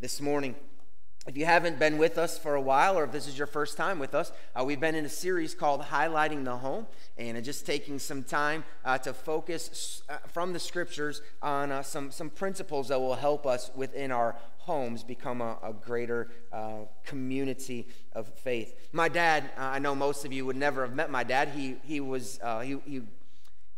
this morning. If you haven't been with us for a while, or if this is your first time with us, uh, we've been in a series called Highlighting the Home, and just taking some time uh, to focus uh, from the scriptures on uh, some, some principles that will help us within our homes become a, a greater uh, community of faith. My dad, I know most of you would never have met my dad. He, he was, he, he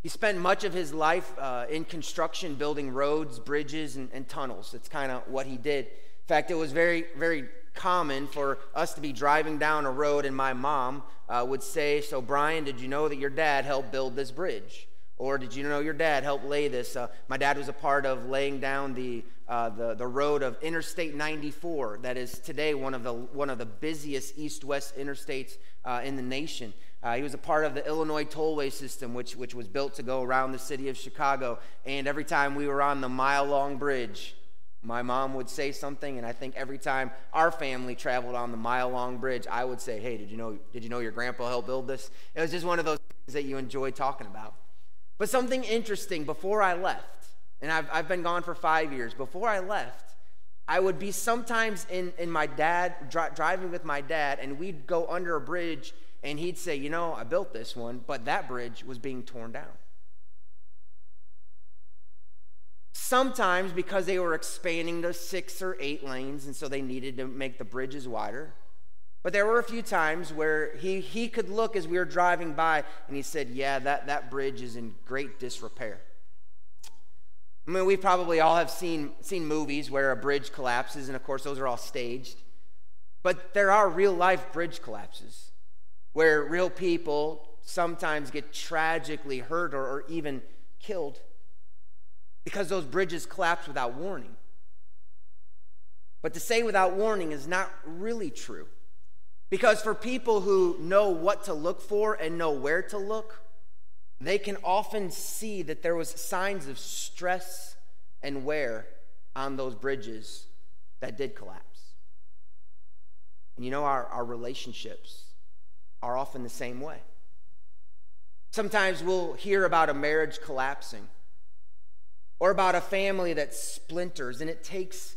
he spent much of his life uh, in construction, building roads, bridges, and, and tunnels. That's kind of what he did. In fact, it was very, very common for us to be driving down a road, and my mom uh, would say, So, Brian, did you know that your dad helped build this bridge? Or did you know your dad helped lay this? Uh, my dad was a part of laying down the, uh, the, the road of Interstate 94, that is today one of the, one of the busiest east west interstates uh, in the nation. Uh, he was a part of the Illinois tollway system, which, which was built to go around the city of Chicago. And every time we were on the mile long bridge, my mom would say something, and I think every time our family traveled on the mile long bridge, I would say, Hey, did you, know, did you know your grandpa helped build this? It was just one of those things that you enjoy talking about. But something interesting before I left, and I've, I've been gone for five years, before I left, I would be sometimes in, in my dad, dri- driving with my dad, and we'd go under a bridge and he'd say, You know, I built this one, but that bridge was being torn down. Sometimes because they were expanding to six or eight lanes, and so they needed to make the bridges wider. But there were a few times where he, he could look as we were driving by and he said, Yeah, that, that bridge is in great disrepair. I mean, we probably all have seen, seen movies where a bridge collapses, and of course, those are all staged. But there are real life bridge collapses where real people sometimes get tragically hurt or, or even killed because those bridges collapse without warning. But to say without warning is not really true. Because for people who know what to look for and know where to look, they can often see that there was signs of stress and wear on those bridges that did collapse. And you know, our, our relationships are often the same way. Sometimes we'll hear about a marriage collapsing or about a family that splinters, and it takes,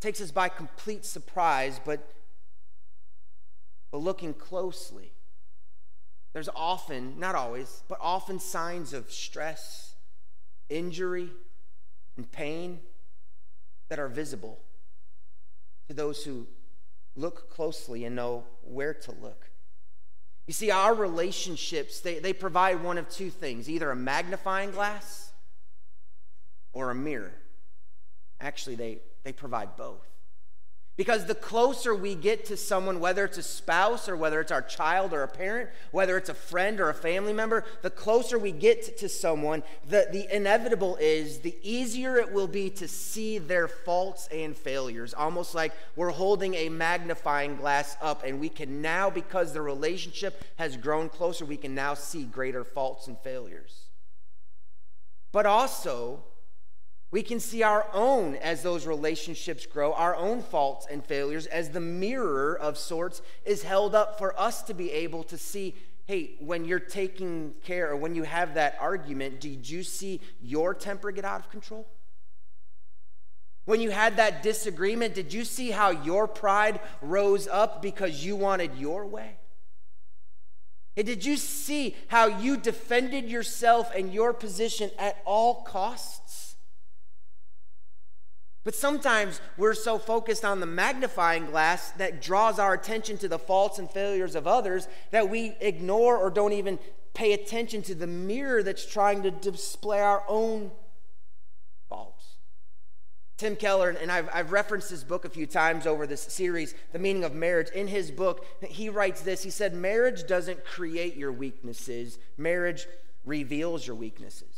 takes us by complete surprise, but, but looking closely, there's often, not always, but often signs of stress, injury, and pain that are visible to those who look closely and know where to look. You see, our relationships, they, they provide one of two things either a magnifying glass or a mirror. Actually, they, they provide both. Because the closer we get to someone, whether it's a spouse or whether it's our child or a parent, whether it's a friend or a family member, the closer we get to someone, the, the inevitable is the easier it will be to see their faults and failures. Almost like we're holding a magnifying glass up, and we can now, because the relationship has grown closer, we can now see greater faults and failures. But also, we can see our own as those relationships grow, our own faults and failures, as the mirror of sorts is held up for us to be able to see hey, when you're taking care or when you have that argument, did you see your temper get out of control? When you had that disagreement, did you see how your pride rose up because you wanted your way? Did you see how you defended yourself and your position at all costs? But sometimes we're so focused on the magnifying glass that draws our attention to the faults and failures of others that we ignore or don't even pay attention to the mirror that's trying to display our own faults. Tim Keller, and I've, I've referenced his book a few times over this series, The Meaning of Marriage. In his book, he writes this He said, Marriage doesn't create your weaknesses, marriage reveals your weaknesses.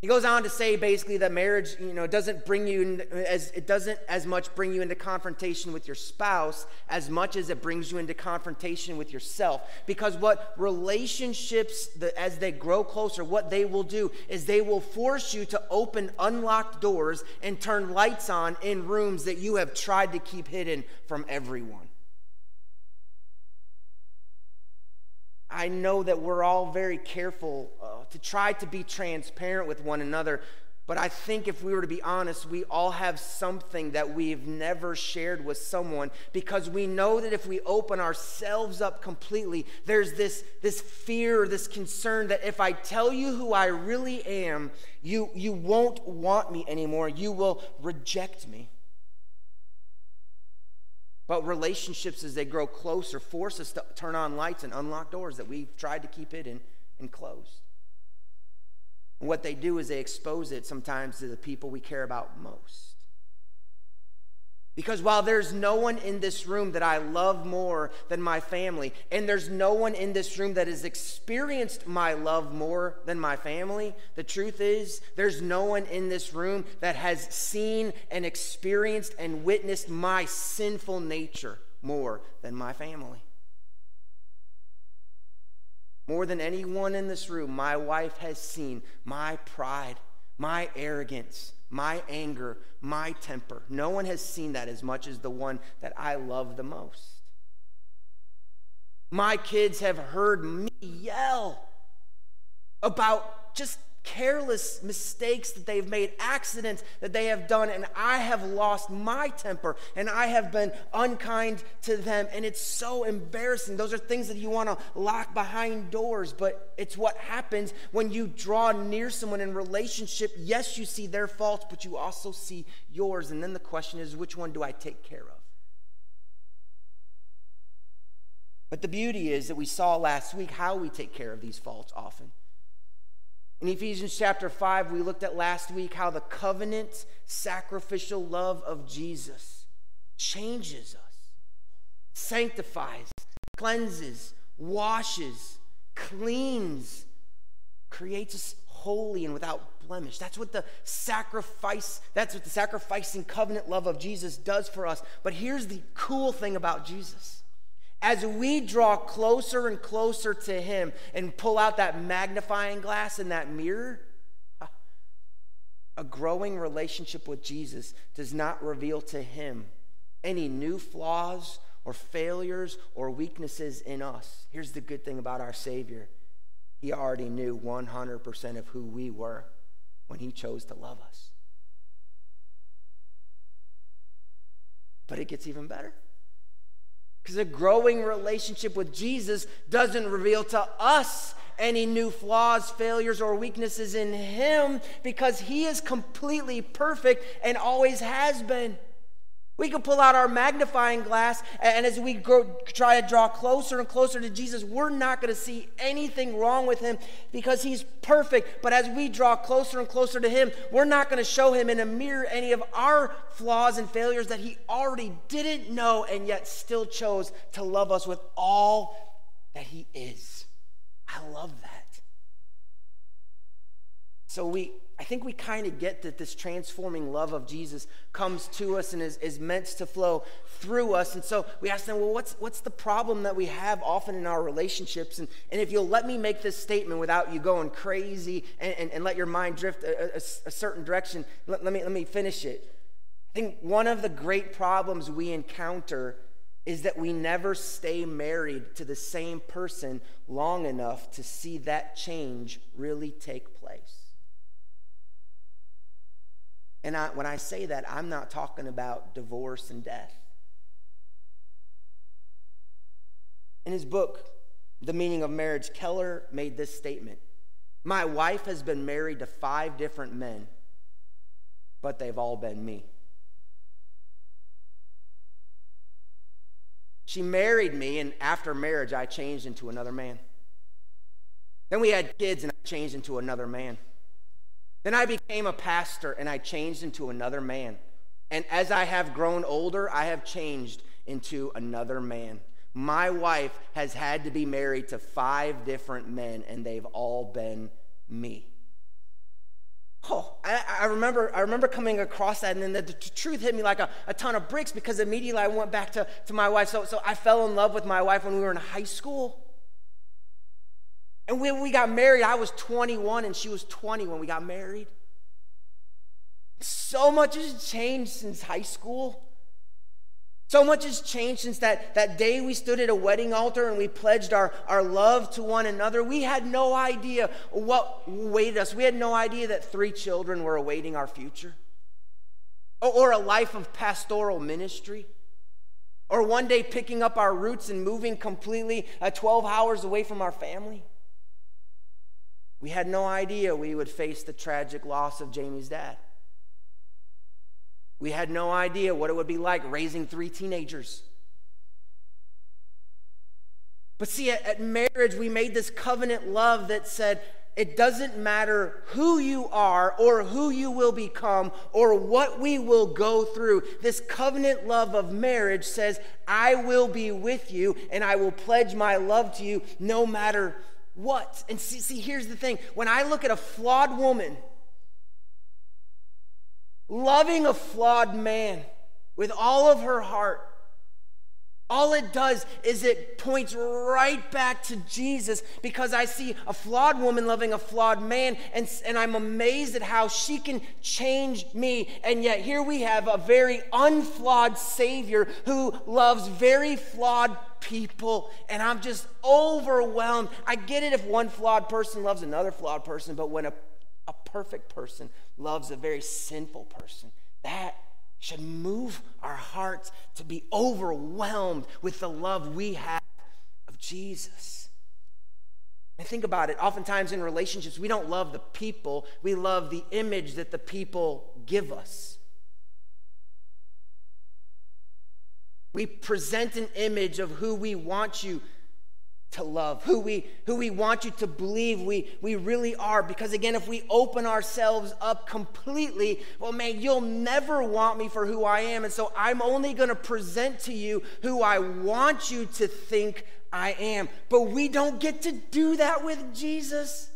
He goes on to say basically that marriage, you know, doesn't bring you as it doesn't as much bring you into confrontation with your spouse as much as it brings you into confrontation with yourself. Because what relationships, the, as they grow closer, what they will do is they will force you to open unlocked doors and turn lights on in rooms that you have tried to keep hidden from everyone. I know that we're all very careful uh, to try to be transparent with one another, But I think if we were to be honest, we all have something that we've never shared with someone because we know that if we open ourselves up completely, there's this, this fear, this concern that if I tell you who I really am, you, you won't want me anymore. You will reject me. But relationships, as they grow closer, force us to turn on lights and unlock doors that we've tried to keep hidden and closed. And what they do is they expose it sometimes to the people we care about most. Because while there's no one in this room that I love more than my family, and there's no one in this room that has experienced my love more than my family, the truth is there's no one in this room that has seen and experienced and witnessed my sinful nature more than my family. More than anyone in this room, my wife has seen my pride, my arrogance, my anger, my temper. No one has seen that as much as the one that I love the most. My kids have heard me yell about just careless mistakes that they've made, accidents that they have done, and I have lost my temper and I have been unkind to them. And it's so embarrassing. Those are things that you want to lock behind doors, but it's what happens when you draw near someone in relationship. Yes, you see their faults, but you also see yours. And then the question is, which one do I take care of? But the beauty is that we saw last week how we take care of these faults often. In Ephesians chapter 5, we looked at last week how the covenant sacrificial love of Jesus changes us, sanctifies, cleanses, washes, cleans, creates us holy and without blemish. That's what the sacrifice, that's what the sacrificing covenant love of Jesus does for us. But here's the cool thing about Jesus as we draw closer and closer to Him and pull out that magnifying glass and that mirror, a growing relationship with Jesus does not reveal to Him any new flaws or failures or weaknesses in us. Here's the good thing about our Savior He already knew 100% of who we were when He chose to love us. But it gets even better. Because a growing relationship with Jesus doesn't reveal to us any new flaws, failures, or weaknesses in Him because He is completely perfect and always has been. We can pull out our magnifying glass, and as we grow, try to draw closer and closer to Jesus, we're not going to see anything wrong with him because he's perfect. But as we draw closer and closer to him, we're not going to show him in a mirror any of our flaws and failures that he already didn't know and yet still chose to love us with all that he is. I love that. So we I think we kind of get that this transforming love of Jesus comes to us and is, is meant to flow through us. And so we ask them, well, what's, what's the problem that we have often in our relationships? And, and if you'll let me make this statement without you going crazy and, and, and let your mind drift a, a, a certain direction, let, let, me, let me finish it. I think one of the great problems we encounter is that we never stay married to the same person long enough to see that change really take place. And I, when I say that, I'm not talking about divorce and death. In his book, The Meaning of Marriage, Keller made this statement My wife has been married to five different men, but they've all been me. She married me, and after marriage, I changed into another man. Then we had kids, and I changed into another man. Then I became a pastor and I changed into another man. And as I have grown older, I have changed into another man. My wife has had to be married to five different men, and they've all been me. Oh, I, I, remember, I remember coming across that, and then the, the truth hit me like a, a, ton of bricks because immediately I went back to, to my wife. So, so I fell in love with my wife when we were in high school. And when we got married, I was 21 and she was 20 when we got married. So much has changed since high school. So much has changed since that, that day we stood at a wedding altar and we pledged our, our love to one another. We had no idea what awaited us. We had no idea that three children were awaiting our future, or, or a life of pastoral ministry, or one day picking up our roots and moving completely uh, 12 hours away from our family. We had no idea we would face the tragic loss of Jamie's dad. We had no idea what it would be like raising three teenagers. But see, at, marriage, we made this covenant love that said, it doesn't matter who you are or who you will become or what we will go through. This covenant love of marriage says, I will be with you and I will pledge my love to you no matter what. And see, see here's the thing when I look at a flawed woman, loving a flawed man with all of her heart, all it does is it points right back to Jesus because I see a flawed woman loving a flawed man, and, and I'm amazed at how she can change me. And yet, here we have a very unflawed Savior who loves very flawed people, and I'm just overwhelmed. I get it if one flawed person loves another flawed person, but when a, a perfect person loves a very sinful person. That should move our hearts to be overwhelmed with the love we have of Jesus. And think about it. Oftentimes in relationships, we don't love the people, we love the image that the people give us. We present an image of who we want you to love, who we, who we want you to believe we, we really are. Because again, if we open ourselves up completely, well, man, you'll never want me for who I am. And so I'm only going to present to you who I want you to think I am. But we don't get to do that with Jesus.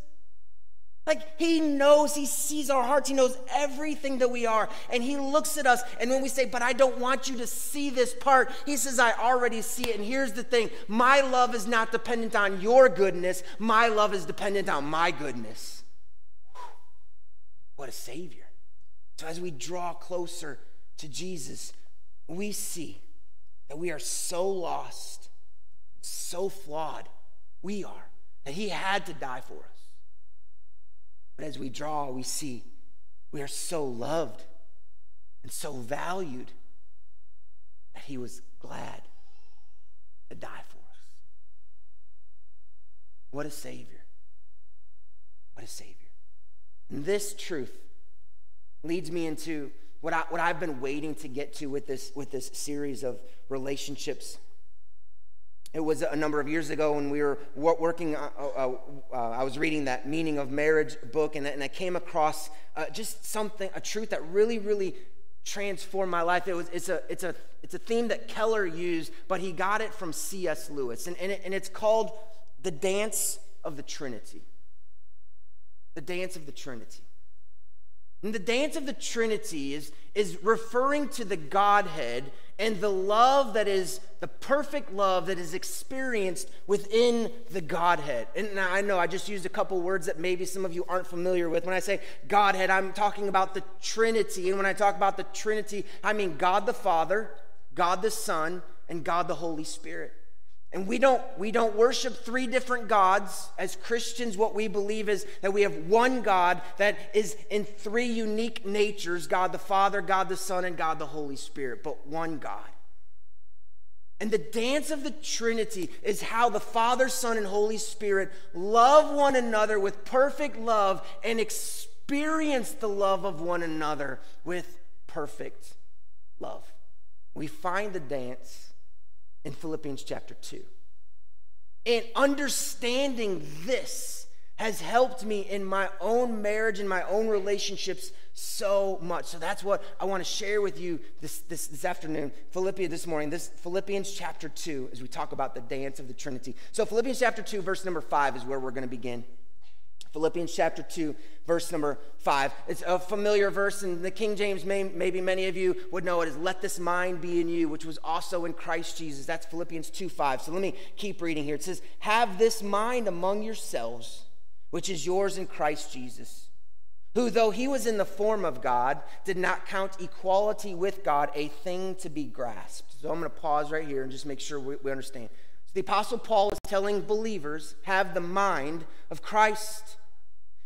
Like he knows, he sees our hearts, he knows everything that we are, and he looks at us. And when we say, But I don't want you to see this part, he says, I already see it. And here's the thing my love is not dependent on your goodness, my love is dependent on my goodness. What a Savior. So as we draw closer to Jesus, we see that we are so lost, so flawed, we are, that he had to die for us. But as we draw, we see we are so loved and so valued that he was glad to die for us. What a Savior. What a Savior. And this truth leads me into what, I, what I've been waiting to get to with this, with this series of relationships it was a number of years ago when we were working, uh, uh, uh, I was reading that Meaning of Marriage book, and, and I came across uh, just something, a truth that really, really transformed my life. It was, it's, a, it's, a, it's a theme that Keller used, but he got it from C.S. Lewis, and, and, it, and it's called The Dance of the Trinity. The Dance of the Trinity. And the dance of the Trinity is, is referring to the Godhead and the love that is the perfect love that is experienced within the Godhead. And now I know I just used a couple words that maybe some of you aren't familiar with. When I say Godhead, I'm talking about the Trinity. And when I talk about the Trinity, I mean God the Father, God the Son, and God the Holy Spirit. And we don't, we don't worship three different gods. As Christians, what we believe is that we have one God that is in three unique natures God the Father, God the Son, and God the Holy Spirit, but one God. And the dance of the Trinity is how the Father, Son, and Holy Spirit love one another with perfect love and experience the love of one another with perfect love. We find the dance in Philippians chapter 2. And understanding this has helped me in my own marriage and my own relationships so much. So that's what I want to share with you this, this, this afternoon, Philippians this morning, this Philippians chapter 2, as we talk about the dance of the Trinity. So Philippians chapter 2, verse number 5 is where we're going to begin. Philippians chapter 2, verse number 5. It's a familiar verse, and the King James, may, maybe many of you would know it is, Let this mind be in you, which was also in Christ Jesus. That's Philippians 2, 5. So let me keep reading here. It says, Have this mind among yourselves, which is yours in Christ Jesus who, though he was in the form of God, did not count equality with God a thing to be grasped. So I'm going to pause right here and just make sure we, we understand. So the Apostle Paul is telling believers, have the mind of Christ.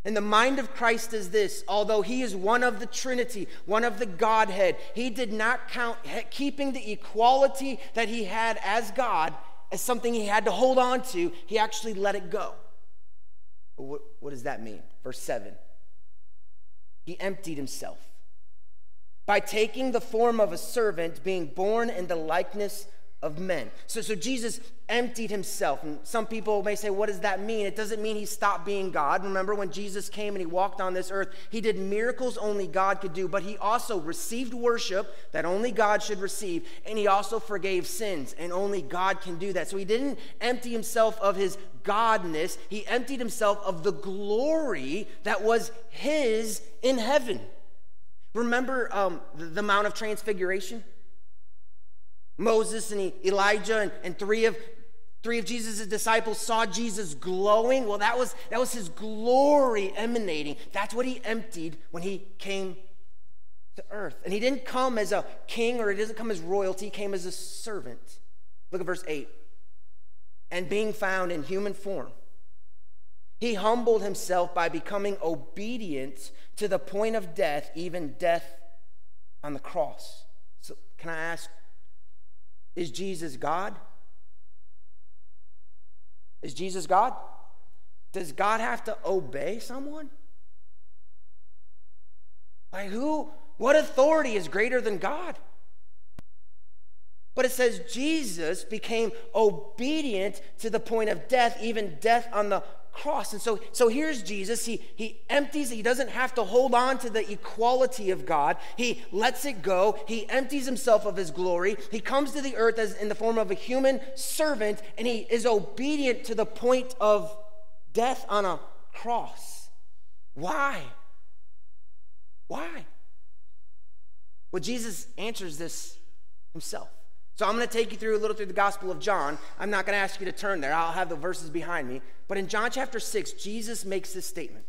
And the mind of Christ is this although he is one of the Trinity, one of the Godhead, he did not count keeping the equality that he had as God as something he had to hold on to. He actually let it go. What, what does that mean? Verse 7 He emptied himself by taking the form of a servant, being born in the likeness of men. So, so Jesus emptied himself. And some people may say, what does that mean? It doesn't mean he stopped being God. Remember when Jesus came and he walked on this earth, he did miracles only God could do, but he also received worship that only God should receive, and he also forgave sins, and only God can do that. So he didn't empty himself of his godness, he emptied himself of the glory that was his in heaven. Remember um, the, the Mount of Transfiguration? Moses and Elijah and, and three of three of Jesus' disciples saw Jesus glowing. Well, that was that was his glory emanating. That's what he emptied when he came to earth. And he didn't come as a king or he doesn't come as royalty, he came as a servant. Look at verse 8. And being found in human form, he humbled himself by becoming obedient to the point of death, even death on the cross. So, can I ask, is Jesus God? Is Jesus God? Does God have to obey someone? Like who? What authority is greater than God? But it says Jesus became obedient to the point of death, even death on the cross. And so, so here's Jesus. He, he empties, he doesn't have to hold on to the equality of God. He lets it go. He empties himself of his glory. He comes to the earth as in the form of a human servant, and he is obedient to the point of death on a cross. Why? Why? Well, Jesus answers this himself. So I'm going to take you through a little through the Gospel of John. I'm not going to ask you to turn there. I'll have the verses behind me. But in John chapter 6, Jesus makes this statement.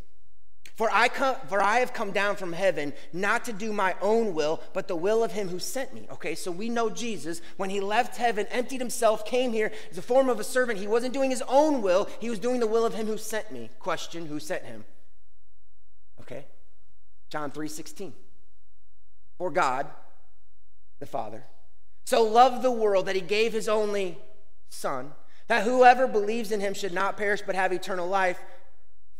For I, come, for I have come down from heaven not to do my own will, but the will of him who sent me. Okay, so we know Jesus, when he left heaven, emptied himself, came here as a form of a servant. He wasn't doing his own will, he was doing the will of him who sent me. Question Who sent him? Okay, John 3 16. For God, the Father, so loved the world that he gave his only Son, that whoever believes in him should not perish but have eternal life.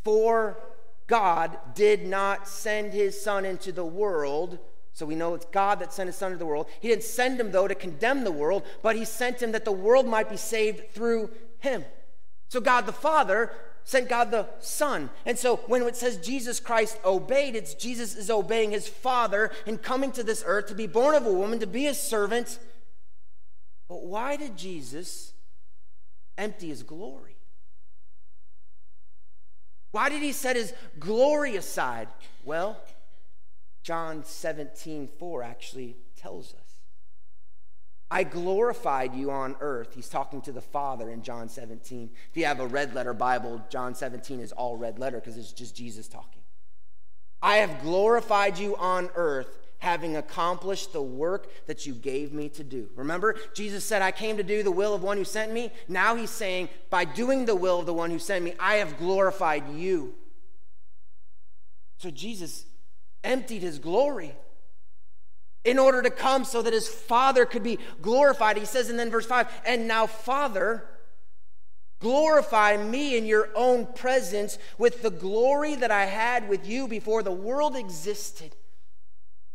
For God did not send his Son into the world. So we know it's God that sent his Son into the world. He didn't send him, though, to condemn the world, but he sent him that the world might be saved through him. So God the Father sent God the Son. And so when it says Jesus Christ obeyed, it's Jesus is obeying his Father and coming to this earth to be born of a woman, to be a servant, but why did Jesus empty his glory? Why did he set his glory aside? Well, John 17, 4 actually tells us. I glorified you on earth. He's talking to the Father in John 17. If you have a red letter Bible, John 17 is all red letter because it's just Jesus talking. I have glorified you on earth having accomplished the work that you gave me to do. Remember, Jesus said, I came to do the will of one who sent me. Now he's saying, by doing the will of the one who sent me, I have glorified you. So Jesus emptied his glory in order to come so that his Father could be glorified. He says, and then verse 5, and now, Father, Glorify me in your own presence with the glory that I had with you before the world existed.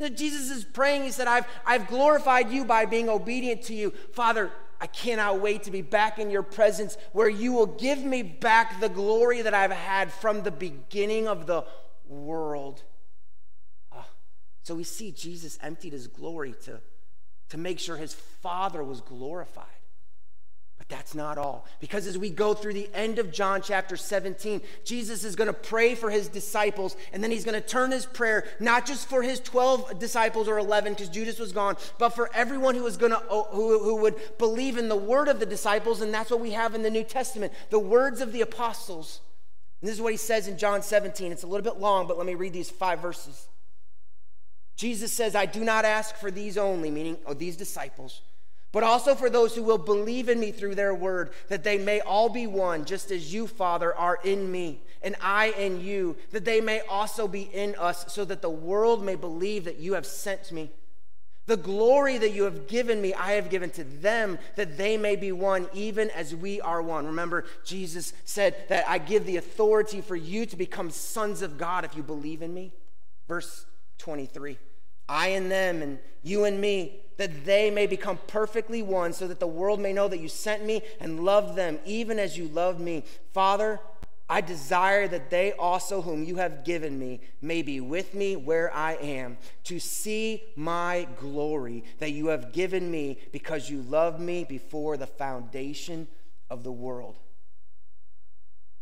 Jesus is praying. He said, I've, I've glorified you by being obedient to you. Father, I cannot wait to be back in your presence where you will give me back the glory that I've had from the beginning of the world. Ah, so we see Jesus emptied his glory to, to make sure his Father was glorified. But that's not all. Because as we go through the end of John chapter 17, Jesus is going to pray for his disciples, and then he's going to turn his prayer not just for his 12 disciples or 11 because Judas was gone, but for everyone who was going to oh, who, who would believe in the word of the disciples, and that's what we have in the New Testament, the words of the apostles. And this is what he says in John 17. It's a little bit long, but let me read these five verses. Jesus says, I do not ask for these only, meaning oh, these disciples, but also for those who will believe in me through their word, that they may all be one, just as you, Father, are in me, and I in you, that they may also be in us, so that the world may believe that you have sent me. The glory that you have given me, I have given to them, that they may be one, even as we are one. Remember, Jesus said that I give the authority for you to become sons of God if you believe in me. Verse 23 I and them, and you and me, that they may become perfectly one, so that the world may know that you sent me and loved them, even as you loved me. Father, I desire that they also, whom you have given me, may be with me where I am, to see my glory that you have given me because you loved me before the foundation of the world.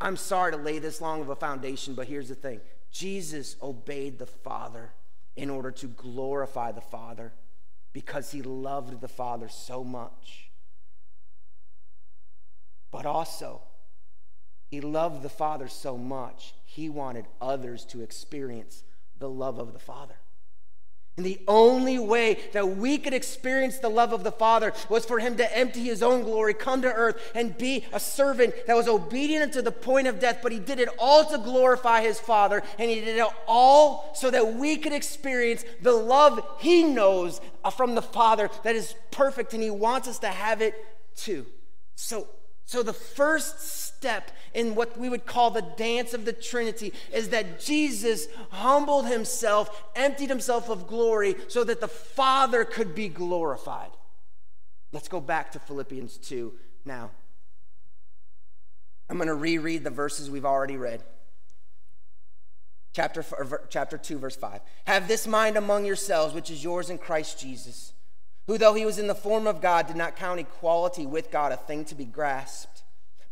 I'm sorry to lay this long of a foundation, but here's the thing Jesus obeyed the Father in order to glorify the Father because he loved the Father so much. But also, he loved the Father so much, he wanted others to experience the love of the Father. And the only way that we could experience the love of the Father was for him to empty his own glory, come to earth, and be a servant that was obedient to the point of death. But he did it all to glorify his Father, and he did it all so that we could experience the love he knows from the Father that is perfect, and he wants us to have it too. So, so the first step in what we would call the dance of the Trinity is that Jesus humbled himself, emptied himself of glory so that the Father could be glorified. Let's go back to Philippians 2 now. I'm going to reread the verses we've already read. Chapter, chapter 2, verse 5. Have this mind among yourselves, which is yours in Christ Jesus who, though he was in the form of God, did not count equality with God a thing to be grasped,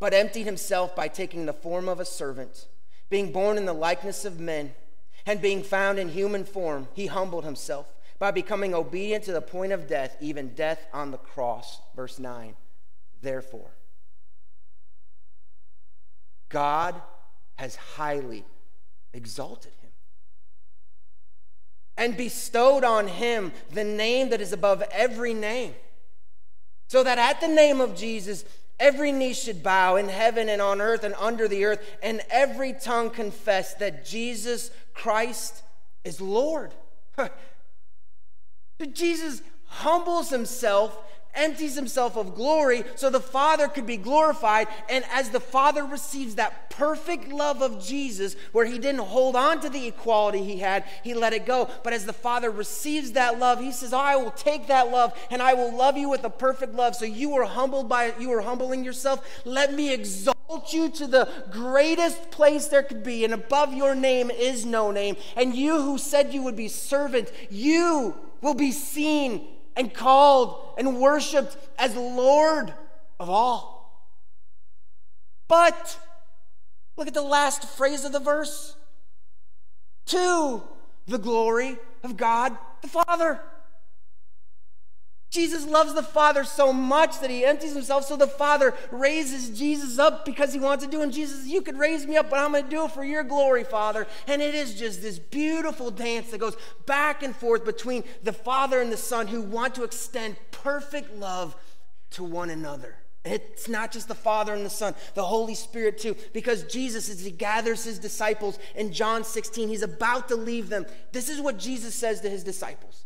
but emptied himself by taking the form of a servant, being born in the likeness of men, and being found in human form, he humbled himself by becoming obedient to the point of death, even death on the cross. Verse 9. Therefore, God has highly exalted him and bestowed on him the name that is above every name, so that at the name of Jesus, every knee should bow in heaven and on earth and under the earth, and every tongue confess that Jesus Christ is Lord. Jesus humbles himself empties himself of glory so the Father could be glorified. And as the Father receives that perfect love of Jesus, where he didn't hold on to the equality he had, he let it go. But as the Father receives that love, he says, I will take that love and I will love you with a perfect love. So you were humbled by it, you were humbling yourself. Let me exalt you to the greatest place there could be, and above your name is no name. And you who said you would be servant, you will be seen and called and worshiped as Lord of all. But look at the last phrase of the verse to the glory of God the Father. Jesus loves the Father so much that he empties himself so the Father raises Jesus up because he wants to do. And Jesus, you could raise me up, but I'm going to do it for your glory, Father. And it is just this beautiful dance that goes back and forth between the Father and the Son who want to extend perfect love to one another. It's not just the Father and the Son, the Holy Spirit too, because Jesus, as he gathers his disciples in John 16, he's about to leave them. This is what Jesus says to his disciples.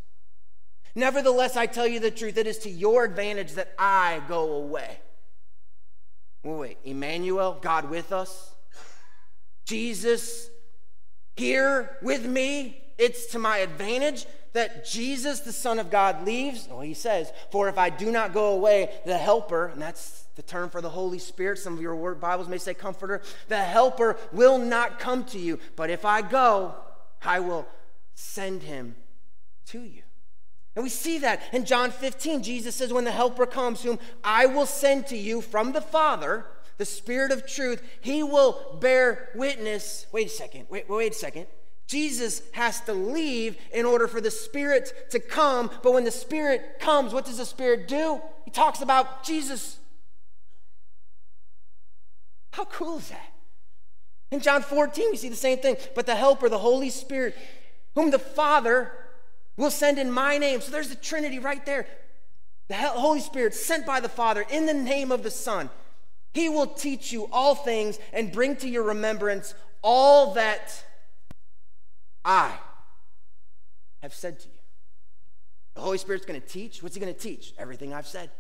Nevertheless, I tell you the truth, it is to your advantage that I go away. Wait, wait, Emmanuel, God with us? Jesus here with me? It's to my advantage that Jesus, the Son of God, leaves? Oh, he says, For if I do not go away, the Helper, and that's the term for the Holy Spirit, some of your Bibles may say Comforter, the Helper will not come to you. But if I go, I will send him to you. And we see that in John 15. Jesus says, When the Helper comes, whom I will send to you from the Father, the Spirit of truth, he will bear witness. Wait a second. Wait, wait a second. Jesus has to leave in order for the Spirit to come. But when the Spirit comes, what does the Spirit do? He talks about Jesus. How cool is that? In John 14, we see the same thing. But the Helper, the Holy Spirit, whom the Father will send in my name. So there's the Trinity right there. The Holy Spirit sent by the Father in the name of the Son. He will teach you all things and bring to your remembrance all that I have said to you. The Holy Spirit's going to teach. What's He going to teach? Everything I've said.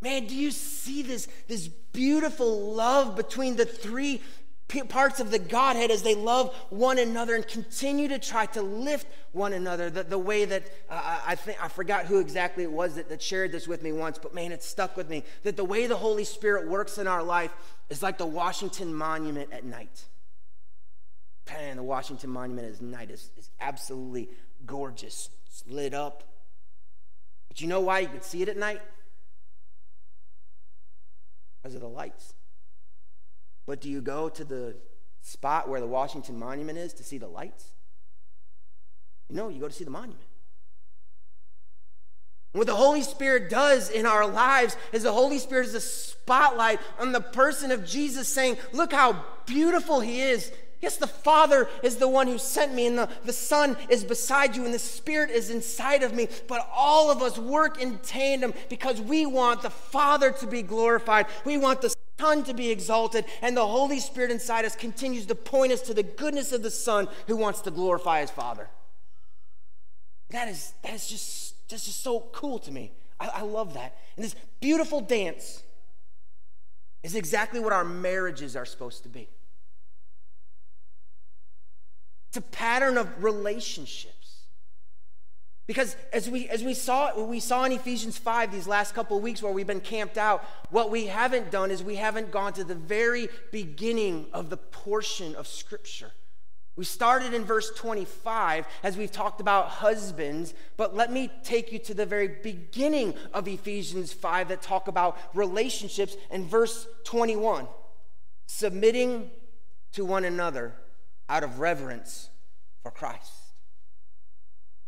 Man, do you see this, this beautiful love between the three parts of the Godhead as they love one another and continue to try to lift one another. The, the way that uh, I think, I forgot who exactly it was that, that shared this with me once, but man, it stuck with me. That the way the Holy Spirit works in our life is like the Washington Monument at night. Man, the Washington Monument at night is, is absolutely gorgeous. It's lit up. But you know why you can see it at night? Because of the lights. But do you go to the spot where the Washington Monument is to see the lights? No, you go to see the monument. What the Holy Spirit does in our lives is the Holy Spirit is a spotlight on the person of Jesus, saying, Look how beautiful he is. Yes, the Father is the one who sent me, and the, the Son is beside you, and the Spirit is inside of me. But all of us work in tandem because we want the Father to be glorified. We want the Son to be exalted, and the Holy Spirit inside us continues to point us to the goodness of the Son who wants to glorify his Father. That is, that is just, that's just so cool to me. I, I love that. And this beautiful dance is exactly what our marriages are supposed to be. It's a pattern of relationship. Because as we as we saw we saw in Ephesians 5 these last couple of weeks where we've been camped out, what we haven't done is we haven't gone to the very beginning of the portion of scripture. We started in verse 25 as we've talked about husbands, but let me take you to the very beginning of Ephesians 5 that talk about relationships in verse 21. Submitting to one another out of reverence for Christ.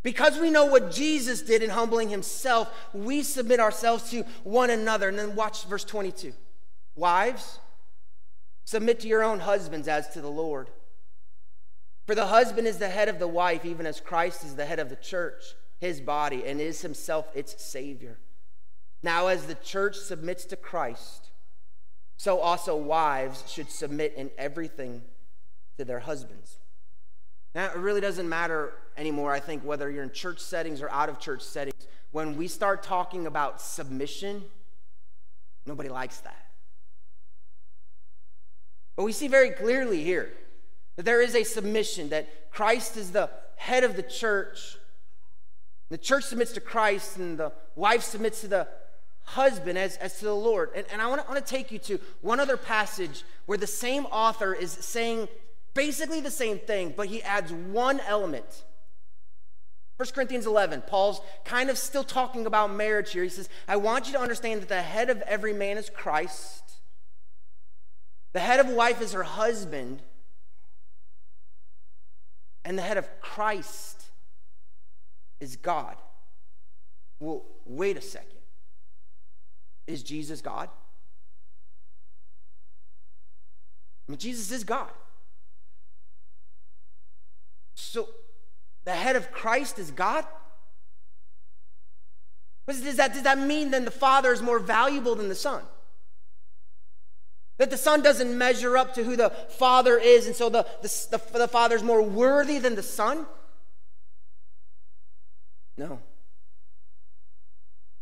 Because we know what Jesus did in humbling himself, we submit ourselves to one another. And then watch verse 22. Wives, submit to your own husbands as to the Lord. For the husband is the head of the wife, even as Christ is the head of the church, his body, and is himself its Savior. Now, as the church submits to Christ, so also wives should submit in everything to their husbands. Now, it really doesn't matter anymore, I think, whether you're in church settings or out of church settings. When we start talking about submission, nobody likes that. But we see very clearly here that there is a submission, that Christ is the head of the church. The church submits to Christ, and the wife submits to the husband as, as to the Lord. And, and I want to take you to one other passage where the same author is saying basically the same thing, but he adds one element. 1 Corinthians 11, Paul's kind of still talking about marriage here. He says, I want you to understand that the head of every man is Christ. The head of a wife is her husband. And the head of Christ is God. Well, wait a second. Is Jesus God? I mean, Jesus is God. So the head of Christ is God? Does that, does that mean then the Father is more valuable than the Son? That the Son doesn't measure up to who the Father is, and so the, the, the, the Father is more worthy than the Son? No.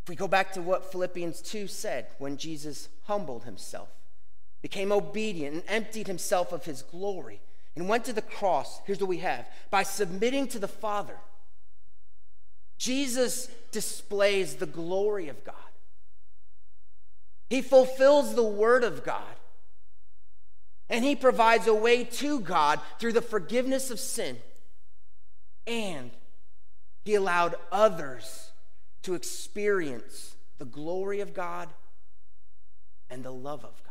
If we go back to what Philippians 2 said when Jesus humbled himself, became obedient, and emptied himself of his glory, and went to the cross, here's what we have by submitting to the Father, Jesus displays the glory of God. He fulfills the Word of God. And He provides a way to God through the forgiveness of sin. And He allowed others to experience the glory of God and the love of God.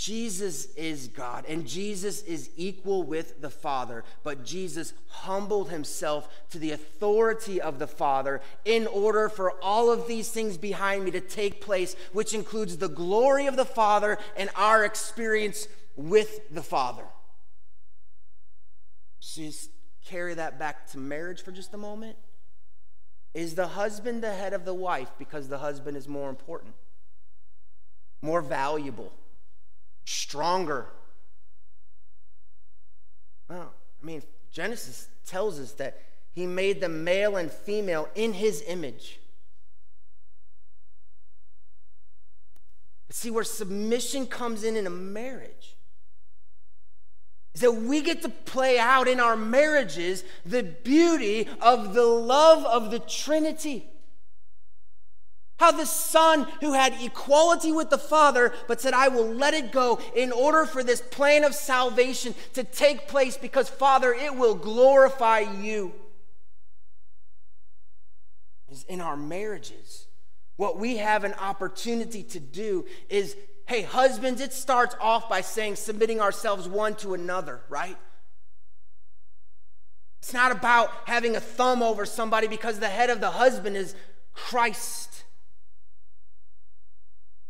Jesus is God and Jesus is equal with the Father, but Jesus humbled himself to the authority of the Father in order for all of these things behind me to take place, which includes the glory of the Father and our experience with the Father. So just carry that back to marriage for just a moment. Is the husband the head of the wife because the husband is more important, more valuable? Stronger. Well, I mean, Genesis tells us that he made them male and female in his image. But see, where submission comes in in a marriage is that we get to play out in our marriages the beauty of the love of the Trinity. How the Son, who had equality with the Father, but said, I will let it go in order for this plan of salvation to take place because, Father, it will glorify you. Is in our marriages. What we have an opportunity to do is hey, husbands, it starts off by saying submitting ourselves one to another, right? It's not about having a thumb over somebody because the head of the husband is Christ.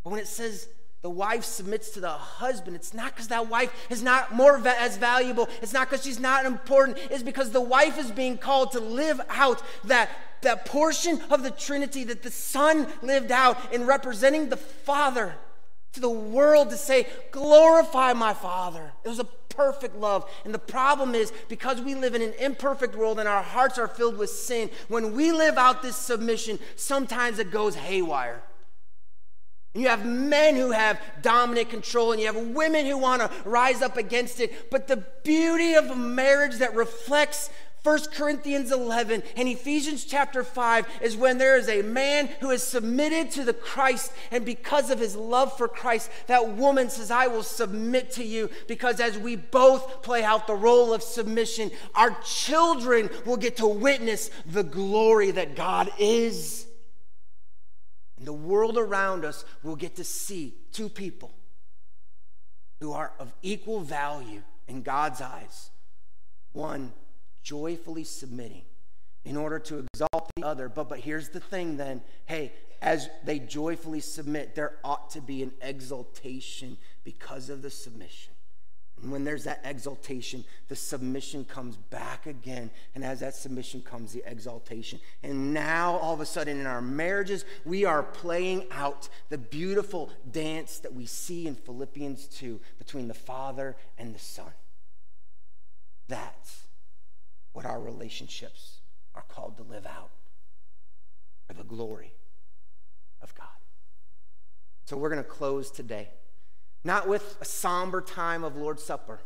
But when it says the wife submits to the husband, it's not because that wife is not more va- as valuable. It's not because she's not important. It's because the wife is being called to live out that, that portion of the Trinity that the Son lived out in representing the Father to the world to say, glorify my Father. It was a perfect love. And the problem is because we live in an imperfect world and our hearts are filled with sin, when we live out this submission, sometimes it goes haywire. You have men who have dominant control, and you have women who want to rise up against it. But the beauty of a marriage that reflects 1 Corinthians 11 and Ephesians chapter 5 is when there is a man who is submitted to the Christ, and because of his love for Christ, that woman says, I will submit to you. Because as we both play out the role of submission, our children will get to witness the glory that God is. And the world around us will get to see two people who are of equal value in God's eyes. One joyfully submitting in order to exalt the other. But, but here's the thing then hey, as they joyfully submit, there ought to be an exaltation because of the submission. When there's that exaltation, the submission comes back again. And as that submission comes, the exaltation. And now, all of a sudden, in our marriages, we are playing out the beautiful dance that we see in Philippians 2 between the Father and the Son. That's what our relationships are called to live out for the glory of God. So, we're going to close today not with a somber time of Lord's Supper,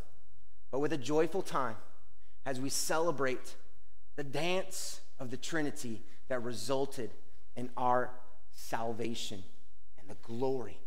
but with a joyful time as we celebrate the dance of the Trinity that resulted in our salvation and the glory